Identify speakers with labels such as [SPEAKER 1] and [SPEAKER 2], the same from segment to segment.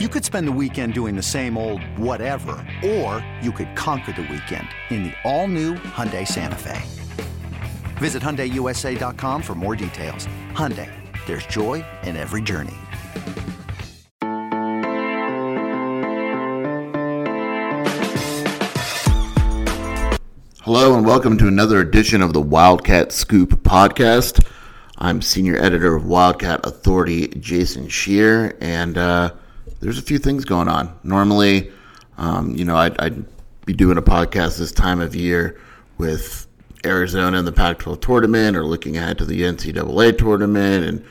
[SPEAKER 1] You could spend the weekend doing the same old whatever, or you could conquer the weekend in the all-new Hyundai Santa Fe. Visit HyundaiUSA.com for more details. Hyundai, there's joy in every journey.
[SPEAKER 2] Hello and welcome to another edition of the Wildcat Scoop podcast. I'm senior editor of Wildcat Authority, Jason Scheer, and uh, there's a few things going on. Normally, um, you know, I'd, I'd, be doing a podcast this time of year with Arizona in the Pac 12 tournament or looking ahead to the NCAA tournament. And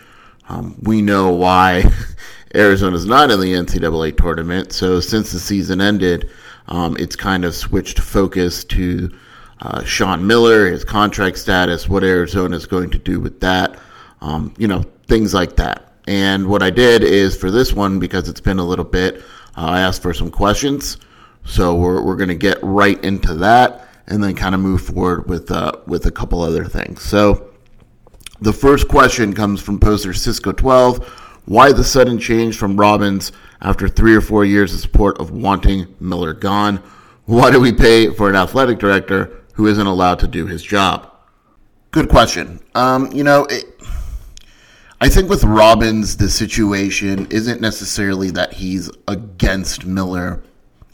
[SPEAKER 2] um, we know why Arizona's not in the NCAA tournament. So since the season ended, um, it's kind of switched focus to uh, Sean Miller, his contract status, what Arizona is going to do with that, um, you know, things like that. And what I did is for this one, because it's been a little bit, uh, I asked for some questions. So we're, we're going to get right into that and then kind of move forward with, uh, with a couple other things. So the first question comes from poster Cisco 12. Why the sudden change from Robbins after three or four years of support of wanting Miller gone? Why do we pay for an athletic director who isn't allowed to do his job? Good question. Um, you know, it, I think with Robbins, the situation isn't necessarily that he's against Miller.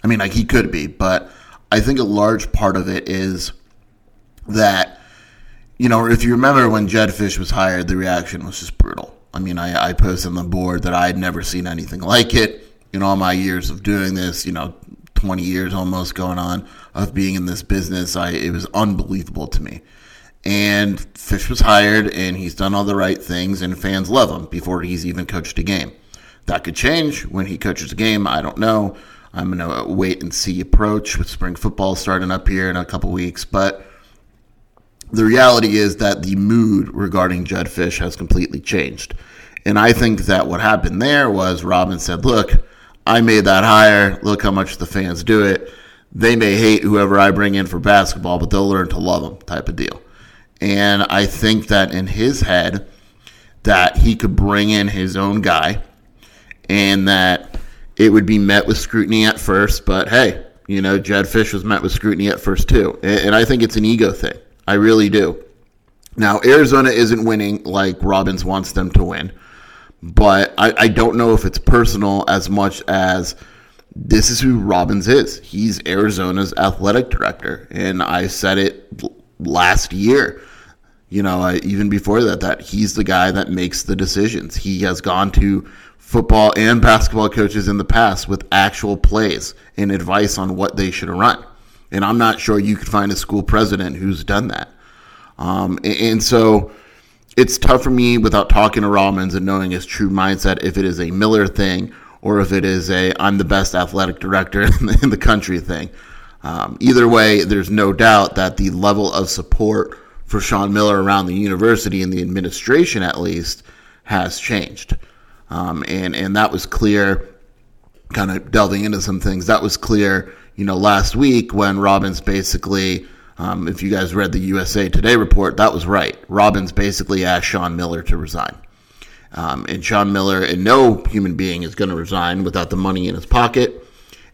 [SPEAKER 2] I mean, like he could be, but I think a large part of it is that, you know, if you remember when Jedd Fisch was hired, the reaction was just brutal. I mean, I, I posted on the board that I had never seen anything like it in all my years of doing this, you know, 20 years almost going on of being in this business. I, it was unbelievable to me. And Fisch was hired, and he's done all the right things, and fans love him before he's even coached a game. That could change when he coaches a game. I don't know. I'm going to wait and see approach with spring football starting up here in a couple weeks. But the reality is that the mood regarding Jedd Fisch has completely changed. And I think that what happened there was Robin said, Look, I made that hire. Look how much the fans do it. They may hate whoever I bring in for basketball, but they'll learn to love them, type of deal. And I think that in his head, that he could bring in his own guy and that it would be met with scrutiny at first. But hey, you know, Jedd Fisch was met with scrutiny at first too. And I think it's an ego thing. I really do. Now, Arizona isn't winning like Robbins wants them to win. But I, I don't know if it's personal as much as this is who Robbins is. He's Arizona's athletic director. And I said it last year you know, even before that, that he's the guy that makes the decisions. He has gone to football and basketball coaches in the past with actual plays and advice on what they should run. And I'm not sure you could find a school president who's done that. Um, and, and so it's tough for me without talking to Robbins and knowing his true mindset if it is a Miller thing or if it is a I'm the best athletic director in the, in the country thing. Um, either way, there's no doubt that the level of support for Sean Miller around the university and the administration, at least, has changed. Um, and, and that was clear, kind of delving into some things, that was clear, you know, last week when Robbins basically, um, if you guys read the USA Today report, that was right. Robbins basically asked Sean Miller to resign. Um, and Sean Miller, and no human being is going to resign without the money in his pocket.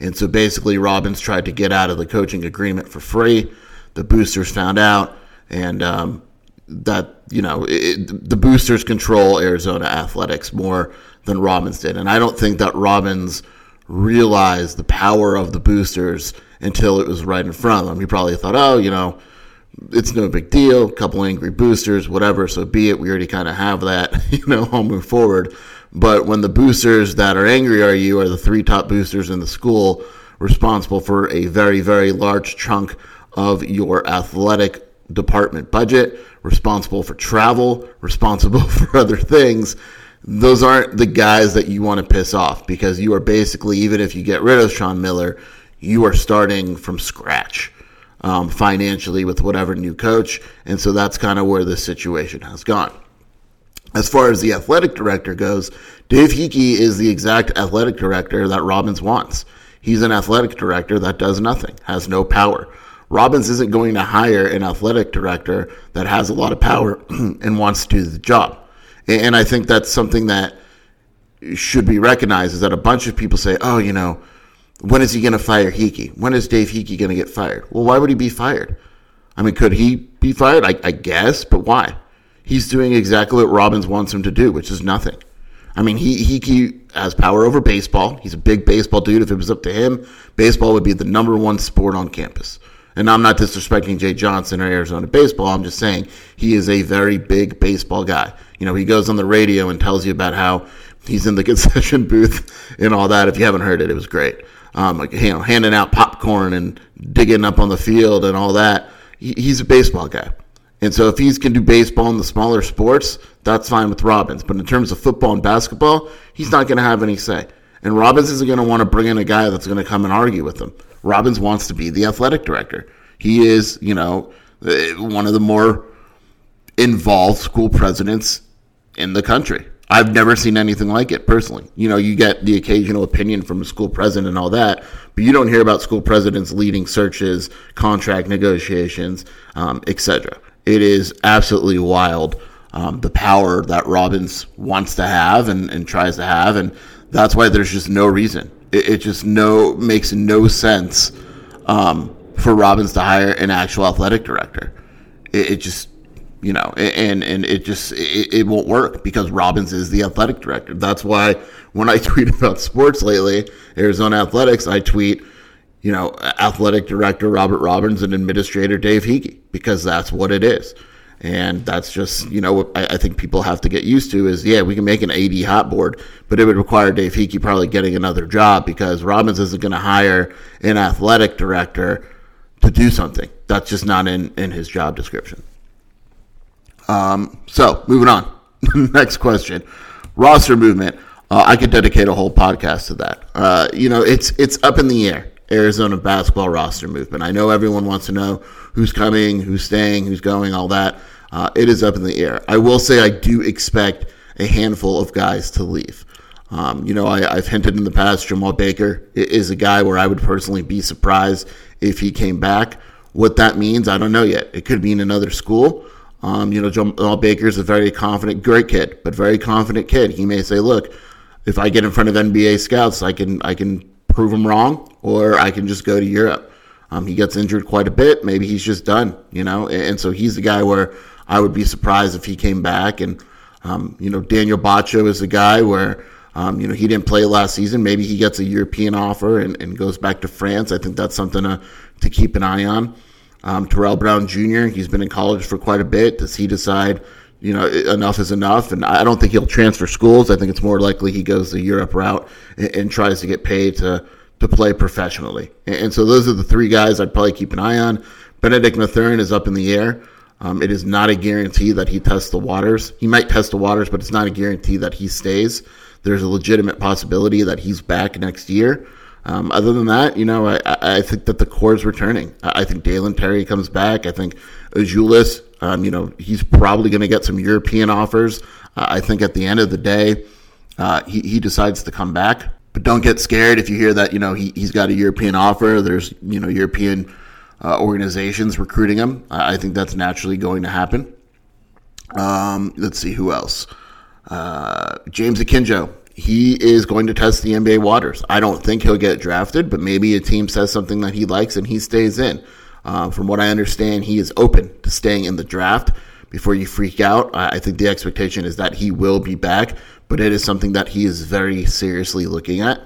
[SPEAKER 2] And so basically, Robbins tried to get out of the coaching agreement for free. The boosters found out and um, that you know it, the boosters control Arizona athletics more than Robbins did, and I don't think that Robbins realized the power of the boosters until it was right in front of them. He probably thought, oh, you know, it's no big deal, a couple angry boosters, whatever. So be it. We already kind of have that, you know. I'll move forward. But when the boosters that are angry are you are the three top boosters in the school, responsible for a very very large chunk of your athletic department budget, responsible for travel, responsible for other things, those aren't the guys that you want to piss off because you are basically, even if you get rid of Sean Miller, you are starting from scratch um, financially with whatever new coach. And so that's kind of where this situation has gone. As far as the athletic director goes, Dave Heeke is the exact athletic director that Robbins wants. He's an athletic director that does nothing, has no power. Robbins isn't going to hire an athletic director that has a lot of power and wants to do the job. And I think that's something that should be recognized is that a bunch of people say, oh, you know, when is he going to fire Heeke? When is Dave Heeke going to get fired? Well, why would he be fired? I mean, could he be fired? I, I guess, but why? He's doing exactly what Robbins wants him to do, which is nothing. I mean, he, he has power over baseball. He's a big baseball dude. If it was up to him, baseball would be the number one sport on campus. And I'm not disrespecting Jay Johnson or Arizona baseball. I'm just saying he is a very big baseball guy. You know, he goes on the radio and tells you about how he's in the concession booth and all that. If you haven't heard it, it was great. Um, like, you know, handing out popcorn and digging up on the field and all that. He, he's a baseball guy. And so if he can do baseball in the smaller sports, that's fine with Robbins. But in terms of football and basketball, he's not going to have any say. And Robbins isn't going to want to bring in a guy that's going to come and argue with him. Robbins wants to be the athletic director. He is, you know, uh, one of the more involved school presidents in the country. I've never seen anything like it personally. You know, you get the occasional opinion from a school president and all that, but you don't hear about school presidents leading searches, contract negotiations, um, etc. It is absolutely wild um, the power that Robbins wants to have and, and tries to have, and that's why there's just no reason. It, it just no makes no sense um, for Robbins to hire an actual athletic director. It, it just you know, and and it just it, it, won't work because Robbins is the athletic director. That's why when I tweet about sports lately, Arizona athletics, I tweet, you know, athletic director Robert Robbins and administrator Dave Heeke because that's what it is. And that's just, you know, what I, I think people have to get used to is, yeah, we can make an AD hot board, but it would require Dave Heeke probably getting another job because Robbins isn't going to hire an athletic director to do something. That's just not in, in his job description. Um, so moving on. Next question. Roster movement. Uh, I could dedicate a whole podcast to that. Uh, you know, it's it's up in the air. Arizona basketball roster movement. I know everyone wants to know who's coming, who's staying, who's going, all that. Uh, it is up in the air. I will say I do expect a handful of guys to leave. Um, you know, I, have hinted in the past, Jemarl Baker is a guy where I would personally be surprised if he came back. What that means, I don't know yet. It could mean another school. Um, you know, Jemarl Baker is a very confident, great kid, but very confident kid. He may say, "Look, if I get in front of NBA scouts, I can I can prove him wrong, or I can just go to Europe." Um, he gets injured quite a bit. Maybe he's just done, you know, and, and, so he's the guy where I would be surprised if he came back. And um, you know, Daniel Batcho is the guy where. Um, you know, he didn't play last season. Maybe he gets a European offer and, and goes back to France. I think that's something to, to keep an eye on. Um, Terrell Brown Jr., he's been in college for quite a bit. Does he decide, you know, enough is enough? And I don't think he'll transfer schools. I think it's more likely he goes the Europe route and, and tries to get paid to, to play professionally. And, and, so those are the three guys I'd probably keep an eye on. Benedict Mathurin is up in the air. Um, it is not a guarantee that he tests the waters. He might test the waters, but it's not a guarantee that he stays. There's a legitimate possibility that he's back next year. Um, other than that, you know, I, I think that the core is returning. I think Dalen Terry comes back. I think Azuolas, um, you know, he's probably going to get some European offers. Uh, I think at the end of the day, uh, he, he decides to come back. But don't get scared if you hear that, you know, he, he's got a European offer. There's, you know, European uh, organizations recruiting him. I think that's naturally going to happen. Um, let's see who else. Uh, James Akinjo, he is going to test the NBA waters. I don't think he'll get drafted, but maybe a team says something that he likes and he stays in. Uh, from what I understand, he is open to staying in the draft. Before you freak out, I think the expectation is that he will be back, but it is something that he is very seriously looking at.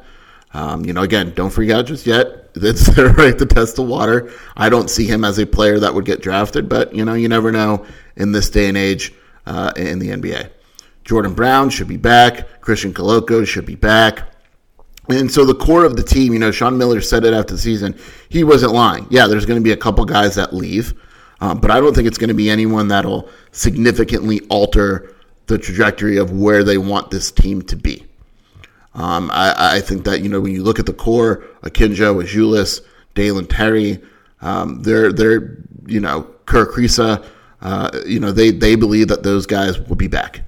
[SPEAKER 2] Um, you know, again, don't freak out just yet. It's their right to test the water. I don't see him as a player that would get drafted, but you know, you never know in this day and age uh, in the NBA. Jordan Brown should be back. Christian Koloko should be back. And so the core of the team, you know, Sean Miller said it after the season. He wasn't lying. Yeah, there's going to be a couple guys that leave, um, but I don't think it's going to be anyone that'll significantly alter the trajectory of where they want this team to be. Um, I, I, think that you know when you look at the core, Akinjo, Azuolas, Dalen Terry, um, they're they're you know Kerr Kriisa, uh, you know they they believe that those guys will be back.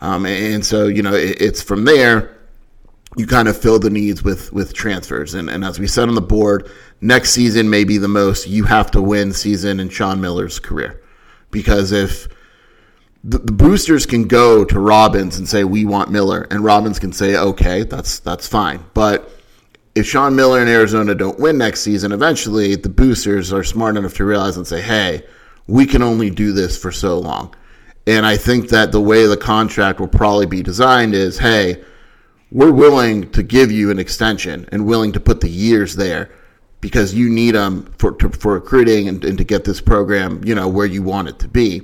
[SPEAKER 2] Um, and so, you know, it, it's from there you kind of fill the needs with with transfers. And, and as we said on the board, next season may be the most you have to win season in Sean Miller's career. Because if the, the, boosters can go to Robbins and say we want Miller, and Robbins can say okay, that's that's fine. But if Sean Miller and Arizona don't win next season, eventually the boosters are smart enough to realize and say, hey, we can only do this for so long. And I think that the way the contract will probably be designed is, hey, we're willing to give you an extension and willing to put the years there because you need them for to, for recruiting and, and to get this program, you know, where you want it to be.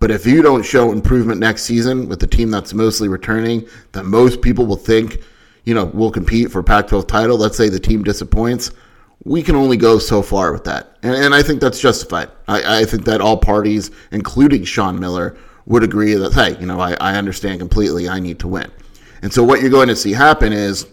[SPEAKER 2] But if you don't show improvement next season with the team that's mostly returning, that most people will think, you know, will compete for Pac-12 title, let's say the team disappoints, we can only go so far with that. And, and I think that's justified. I, I, think that all parties, including Sean Miller, would agree that, hey, you know, I, I understand completely. I need to win. And so what you're going to see happen is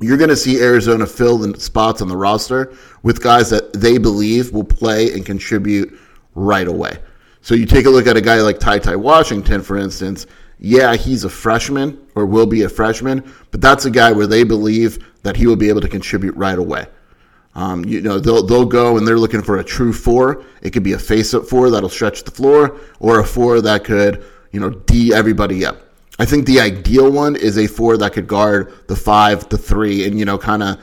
[SPEAKER 2] you're going to see Arizona fill the spots on the roster with guys that they believe will play and contribute right away. So you take a look at a guy like Ty Ty Washington, for instance. Yeah, he's a freshman or will be a freshman, but that's a guy where they believe that he will be able to contribute right away. Um, you know, they'll they'll go and they're looking for a true four. It could be a face-up four that'll stretch the floor, or a four that could, you know, d everybody up. I think the ideal one is a four that could guard the five, the three, and you know, kind of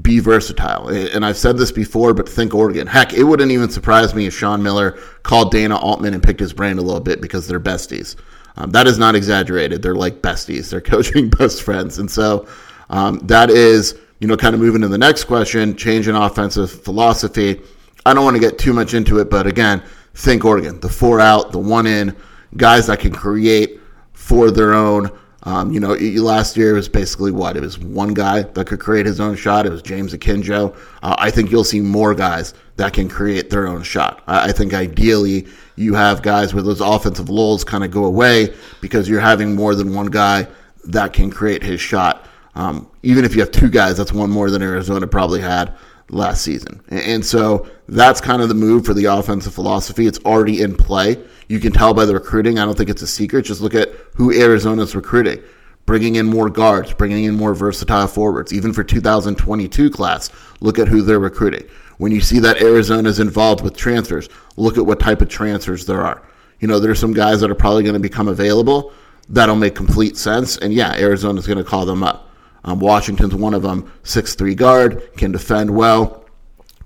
[SPEAKER 2] be versatile. And I've said this before, but think Oregon. Heck, it wouldn't even surprise me if Sean Miller called Dana Altman and picked his brain a little bit because they're besties. Um, that is not exaggerated. They're like besties. They're coaching best friends. And so um, that is, you know, kind of moving to the next question, change in offensive philosophy. I don't want to get too much into it, but again, think Oregon. The four out, the one in, guys that can create for their own um, you know, last year it was basically what? It was one guy that could create his own shot. It was James Akinjo. Uh, I think you'll see more guys that can create their own shot. I, I think ideally you have guys where those offensive lulls kind of go away because you're having more than one guy that can create his shot. Um, even if you have two guys, that's one more than Arizona probably had last season. And so that's kind of the move for the offensive philosophy. It's already in play. You can tell by the recruiting. I don't think it's a secret. Just look at who Arizona's recruiting. Bringing in more guards, bringing in more versatile forwards. Even for 2022 class, look at who they're recruiting. When you see that Arizona's involved with transfers, look at what type of transfers there are. You know, there's some guys that are probably going to become available. That'll make complete sense. And yeah, Arizona's going to call them up. Um, Washington's one of them. Six-three guard, can defend well,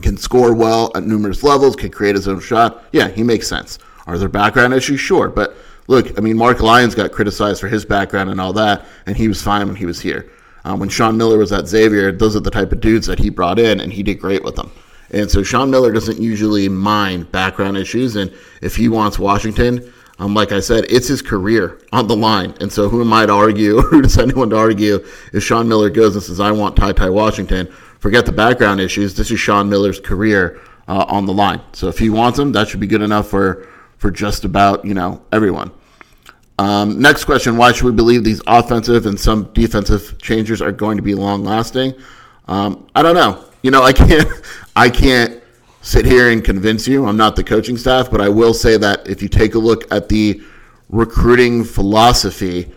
[SPEAKER 2] can score well at numerous levels, can create his own shot. Yeah, he makes sense. Are there background issues? Sure. But look, I mean, Mark Lyons got criticized for his background and all that, and he was fine when he was here. Um, when Sean Miller was at Xavier, those are the type of dudes that he brought in, and he did great with them. And so Sean Miller doesn't usually mind background issues, and if he wants Washington, um, like I said, it's his career on the line. And so who am I to argue, or who does anyone to argue if Sean Miller goes and says, I want Ty Ty Washington? Forget the background issues. This is Sean Miller's career uh, on the line. So if he wants him, that should be good enough for for just about you know everyone. Um, next question: Why should we believe these offensive and some defensive changes are going to be long lasting? Um, I don't know. You know, I can't. I can't sit here and convince you. I'm not the coaching staff, but I will say that if you take a look at the recruiting philosophy,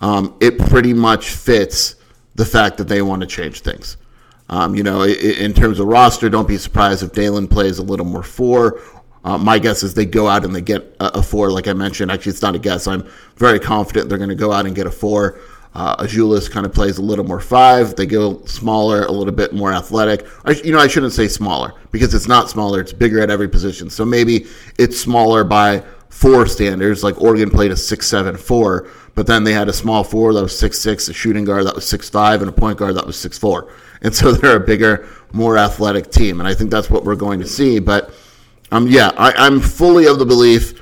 [SPEAKER 2] um, it pretty much fits the fact that they want to change things. Um, you know, in terms of roster, don't be surprised if Dalen plays a little more four uh, my guess is they go out and they get a, a, four, like I mentioned. Actually, it's not a guess. I'm very confident they're going to go out and get a four. Uh, Azuolas kind of plays a little more five. They go smaller, a little bit more athletic. I, you know, I shouldn't say smaller because it's not smaller. It's bigger at every position. So maybe it's smaller by four standards. Like Oregon played a six seven four, but then they had a small four that was six six, a shooting guard that was six five, and a point guard that was six four. And so they're a bigger, more athletic team. And I think that's what we're going to see. But um, yeah, I, I'm fully of the belief.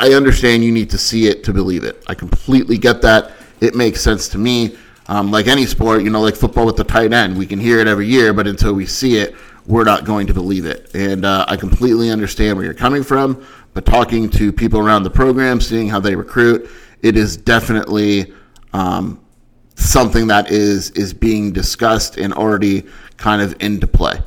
[SPEAKER 2] I understand you need to see it to believe it. I completely get that. It makes sense to me. Um, like any sport, you know, like football with the tight end, we can hear it every year, but until we see it, we're not going to believe it. And uh, I completely understand where you're coming from. But talking to people around the program, seeing how they recruit, it is definitely um, something that is is being discussed and already kind of into play.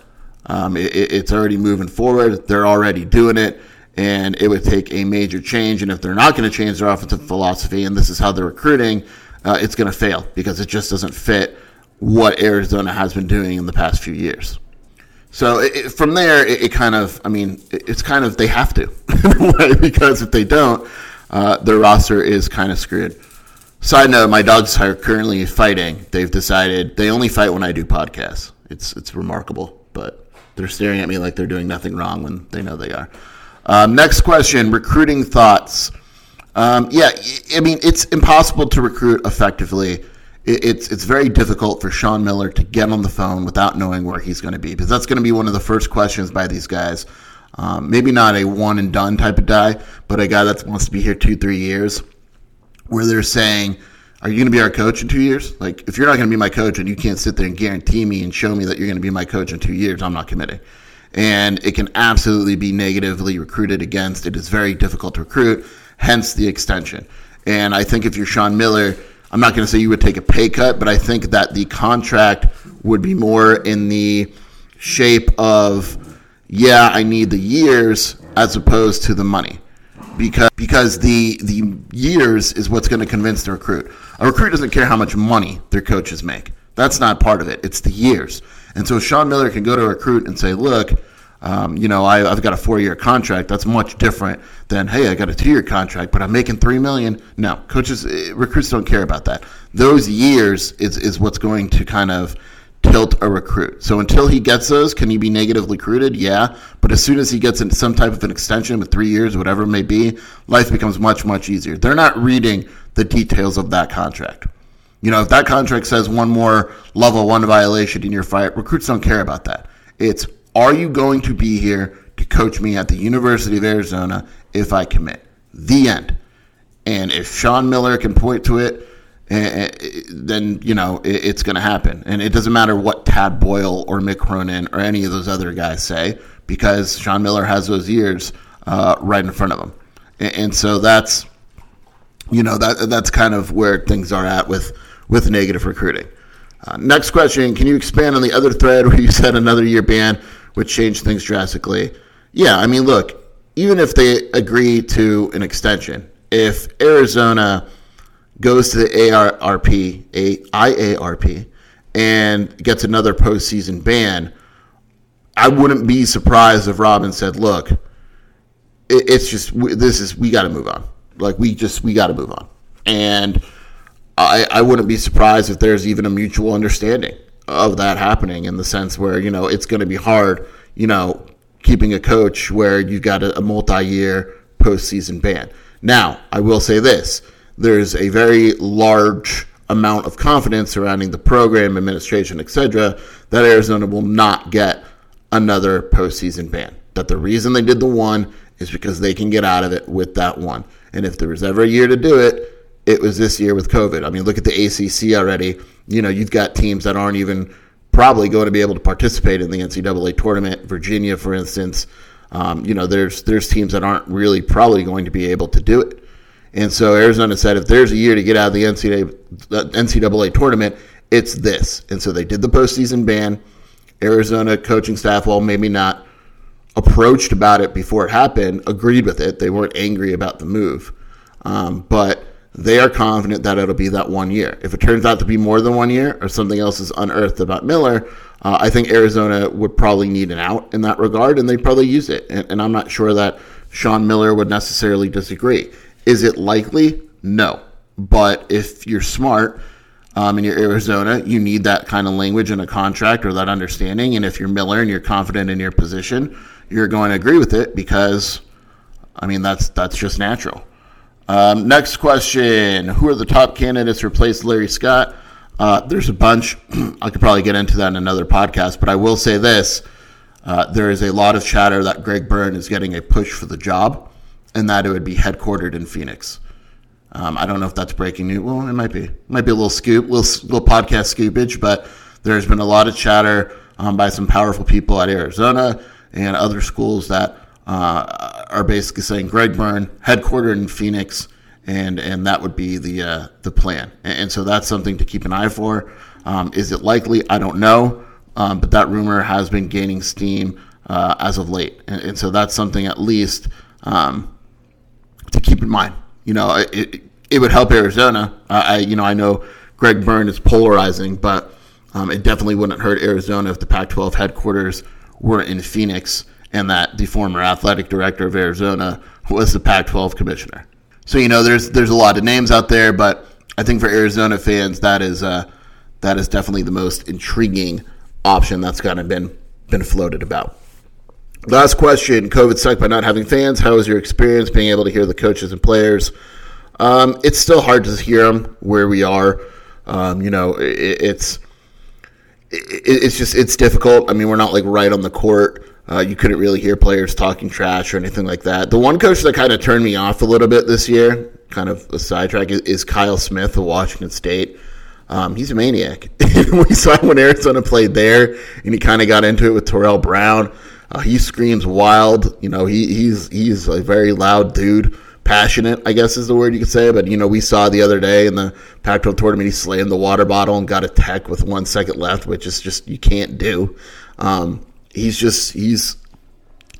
[SPEAKER 2] Um, it, it's already moving forward. They're already doing it, and it would take a major change. And if they're not going to change their offensive philosophy, and this is how they're recruiting, uh, it's going to fail because it just doesn't fit what Arizona has been doing in the past few years. So it, from there, it, it, kind of, I mean, it's kind of they have to because if they don't, uh, their roster is kind of screwed. Side note: My dogs are currently fighting. They've decided they only fight when I do podcasts. It's it's remarkable, but they're staring at me like they're doing nothing wrong when they know they are. Um, next question: recruiting thoughts. Um, yeah, I mean it's impossible to recruit effectively. It's it's very difficult for Sean Miller to get on the phone without knowing where he's going to be because that's going to be one of the first questions by these guys. Um, maybe not a one and done type of guy, but a guy that wants to be here two three years where they're saying, Are you going to be our coach in two years? Like, if you're not going to be my coach and you can't sit there and guarantee me and show me that you're going to be my coach in two years, I'm not committing. And it can absolutely be negatively recruited against. It is very difficult to recruit, hence the extension. And I think if you're Sean Miller, I'm not going to say you would take a pay cut, but I think that the contract would be more in the shape of, yeah, I need the years as opposed to the money because because the the years is what's going to convince the recruit. A recruit doesn't care how much money their coaches make. That's not part of it. It's the years. And so Sean Miller can go to a recruit and say, "Look, um, you know, I, have got a four-year contract. That's much different than, hey, I got a two-year contract, but I'm making three million. No, coaches, eh, recruits don't care about that. Those years is is what's going to kind of tilt a recruit. So until he gets those, can he be negatively recruited? Yeah. But as soon as he gets into some type of an extension with three years, whatever it may be, life becomes much, much easier. They're not reading the details of that contract. You know, if that contract says one more level one violation in your fight, recruits don't care about that. It's are you going to be here to coach me at the University of Arizona if I commit? The end. And if Sean Miller can point to it, then you know it's going to happen. And it doesn't matter what Tad Boyle or Mick Cronin or any of those other guys say because Sean Miller has those years uh, right in front of him. And, so that's you know that that's kind of where things are at with with negative recruiting. Uh, next question: Can you expand on the other thread where you said another year ban would change things drastically? Yeah, I mean, look, even if they agree to an extension, if Arizona goes to the ARP, a IARP, and gets another postseason ban, I wouldn't be surprised if Robin said, "Look, it's just this is we got to move on. Like we just we got to move on." And I I wouldn't be surprised if there's even a mutual understanding of that happening in the sense where you know it's going to be hard, you know, keeping a coach where you've got a, a multi-year postseason ban. Now, I will say this there's a very large amount of confidence surrounding the program, administration, etc., that Arizona will not get another postseason ban. That the reason they did the one is because they can get out of it with that one. And if there was ever a year to do it, it was this year with COVID. I mean, look at the ACC already. You know, you've got teams that aren't even probably going to be able to participate in the NCAA tournament. Virginia, for instance, um, you know, there's there's teams that aren't really probably going to be able to do it. And so Arizona said, if there's a year to get out of the NCAA, NCAA tournament, it's this. And so they did the postseason ban. Arizona coaching staff, well, maybe not approached about it before it happened, agreed with it. They weren't angry about the move. Um, but they are confident that it'll be that one year. If it turns out to be more than one year or something else is unearthed about Miller, uh, I think Arizona would probably need an out in that regard, and they'd probably use it. And, and I'm not sure that Sean Miller would necessarily disagree. Is it likely? No. But if you're smart um, and you're Arizona, you need that kind of language in a contract or that understanding. And if you're Miller and you're confident in your position, you're going to agree with it because, I mean, that's that's just natural. Um, next question: Who are the top candidates to replace Larry Scott? Uh, there's a bunch. I could probably get into that in another podcast, but I will say this: uh, there is a lot of chatter that Greg Byrne is getting a push for the job and that it would be headquartered in Phoenix. Um, I don't know if that's breaking news. Well, it might be. It might be a little scoop, little, little podcast scoopage, but there's been a lot of chatter um, by some powerful people at Arizona and other schools that uh, are basically saying Greg Byrne, headquartered in Phoenix, and and that would be the uh, the plan. And, and, so that's something to keep an eye for. Um, is it likely? I don't know, um, but that rumor has been gaining steam uh, as of late, and, and, so that's something at least. Um, to keep in mind. You know, it, it would help Arizona. I, you know, I know Greg Byrne is polarizing, but um, it definitely wouldn't hurt Arizona if the Pac-12 headquarters were in Phoenix and that the former athletic director of Arizona was the Pac-12 commissioner. So you know, there's there's a lot of names out there, but I think for Arizona fans, that is uh, that is definitely the most intriguing option that's kind of been been floated about. Last question: COVID sucked by not having fans. How was your experience being able to hear the coaches and players? Um, it's still hard to hear them where we are. Um, you know, it, it's it, it's just it's difficult. I mean, we're not like right on the court. Uh, you couldn't really hear players talking trash or anything like that. The one coach that kind of turned me off a little bit this year, kind of a sidetrack, is, Kyle Smith of Washington State. Um, he's a maniac. we saw when Arizona played there, and he kind of got into it with Terrell Brown. Uh, he screams wild. You know, he, he's he's a very loud dude, passionate. I guess is the word you could say. But you know, we saw the other day in the Pac-12 tournament, he slammed the water bottle and got a tech with one second left, which is just you can't do. Um, he's just he's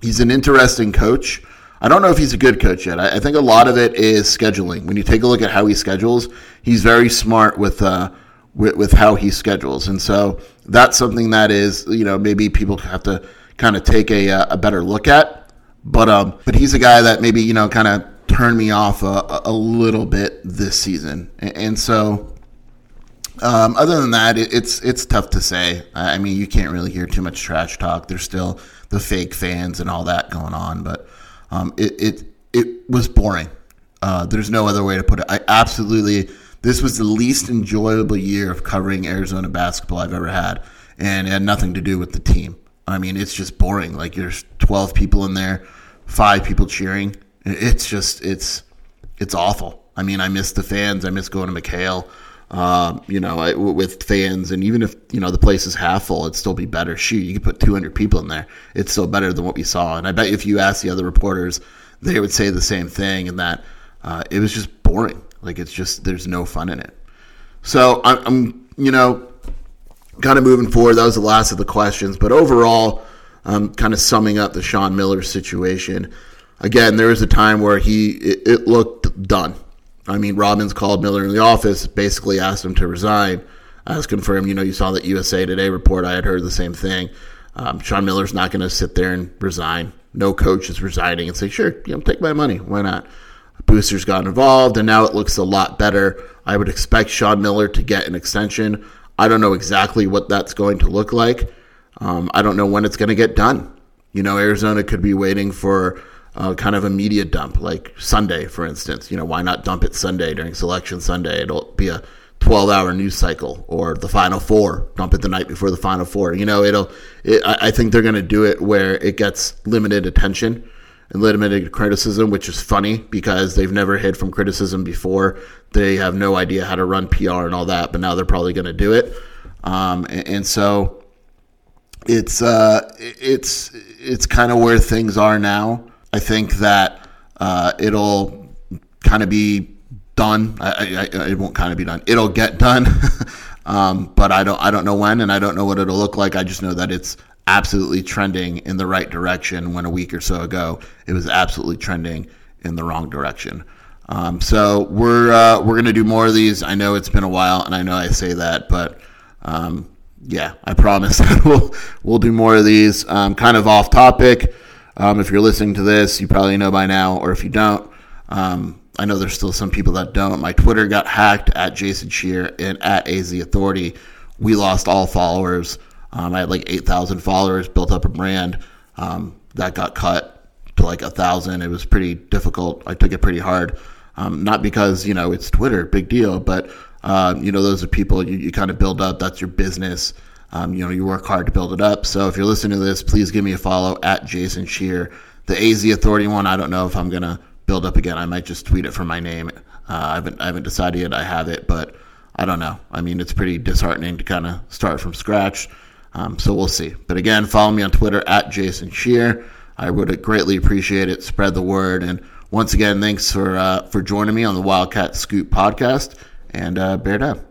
[SPEAKER 2] he's an interesting coach. I don't know if he's a good coach yet. I, I, think a lot of it is scheduling. When you take a look at how he schedules, he's very smart with uh, with, with how he schedules, and so that's something that is you know maybe people have to kind of take a, uh, a better look at. But um, but he's a guy that maybe you know kind of turned me off a, a little bit this season, and, so. Um, other than that, it, it's it's tough to say. I mean, you can't really hear too much trash talk. There's still the fake fans and all that going on, but um, it, it it was boring. Uh, there's no other way to put it. I absolutely this was the least enjoyable year of covering Arizona basketball I've ever had, and it had nothing to do with the team. I mean, it's just boring. Like there's 12 people in there, five people cheering. It's just it's it's awful. I mean, I miss the fans. I miss going to McKale. Um, you know, with fans, and even if you know the place is half full, it'd still be better. Shoot, you could put 200 people in there; it's still better than what we saw. And I bet if you ask the other reporters, they would say the same thing, and that uh, it was just boring. Like it's just there's no fun in it. So I'm, I'm you know, kind of moving forward, that was the last of the questions. But overall, um, kind of summing up the Sean Miller situation. Again, there was a time where he it, it looked done. I mean, Robbins called Miller in the office, basically asked him to resign. For him, you know, you saw that USA Today report. I had heard the same thing. Um, Sean Miller's not going to sit there and resign. No coach is resigning and say, sure, you know, take my money. Why not? Boosters got involved, and now it looks a lot better. I would expect Sean Miller to get an extension. I don't know exactly what that's going to look like. Um, I don't know when it's going to get done. You know, Arizona could be waiting for uh, kind of a media dump, like Sunday, for instance. You know, why not dump it Sunday during Selection Sunday? It'll be a 12 hour news cycle or the Final Four, dump it the night before the Final Four. You know, it'll, it, I think they're going to do it where it gets limited attention and limited criticism, which is funny because they've never hid from criticism before. They have no idea how to run PR and all that, but now they're probably going to do it. Um, and, and, so it's uh, it's it's kind of where things are now. I think that uh, it'll kind of be done. I, I, it won't kind of be done. It'll get done, um, but I don't I don't know when, and I don't know what it'll look like. I just know that it's absolutely trending in the right direction when a week or so ago it was absolutely trending in the wrong direction. Um, so we're uh, we're gonna do more of these. I know it's been a while, and I know I say that, but um, yeah, I promise that we'll we'll do more of these. Um, kind of off topic. Um, if you're listening to this, you probably know by now, or if you don't, um, I know there's still some people that don't. My Twitter got hacked at Jason Scheer and at AZ Authority. We lost all followers. Um, I had like 8,000 followers, built up a brand. Um, that got cut to like a thousand. It was pretty difficult. I took it pretty hard. Um, not because, you know, it's Twitter, big deal, but, uh, you know, those are people you, you kind of build up. That's your business. Um, you know, you work hard to build it up. So if you're listening to this, please give me a follow at Jason Scheer. The AZ Authority one, I don't know if I'm going to build up again. I might just tweet it from my name. Uh, I haven't I haven't decided yet. I have it, but I don't know. I mean, it's pretty disheartening to kind of start from scratch. Um, so we'll see. But again, follow me on Twitter at Jason Scheer. I would greatly appreciate it. Spread the word. And once again, thanks for uh, for joining me on the Wildcat Scoop podcast. And uh, bear down.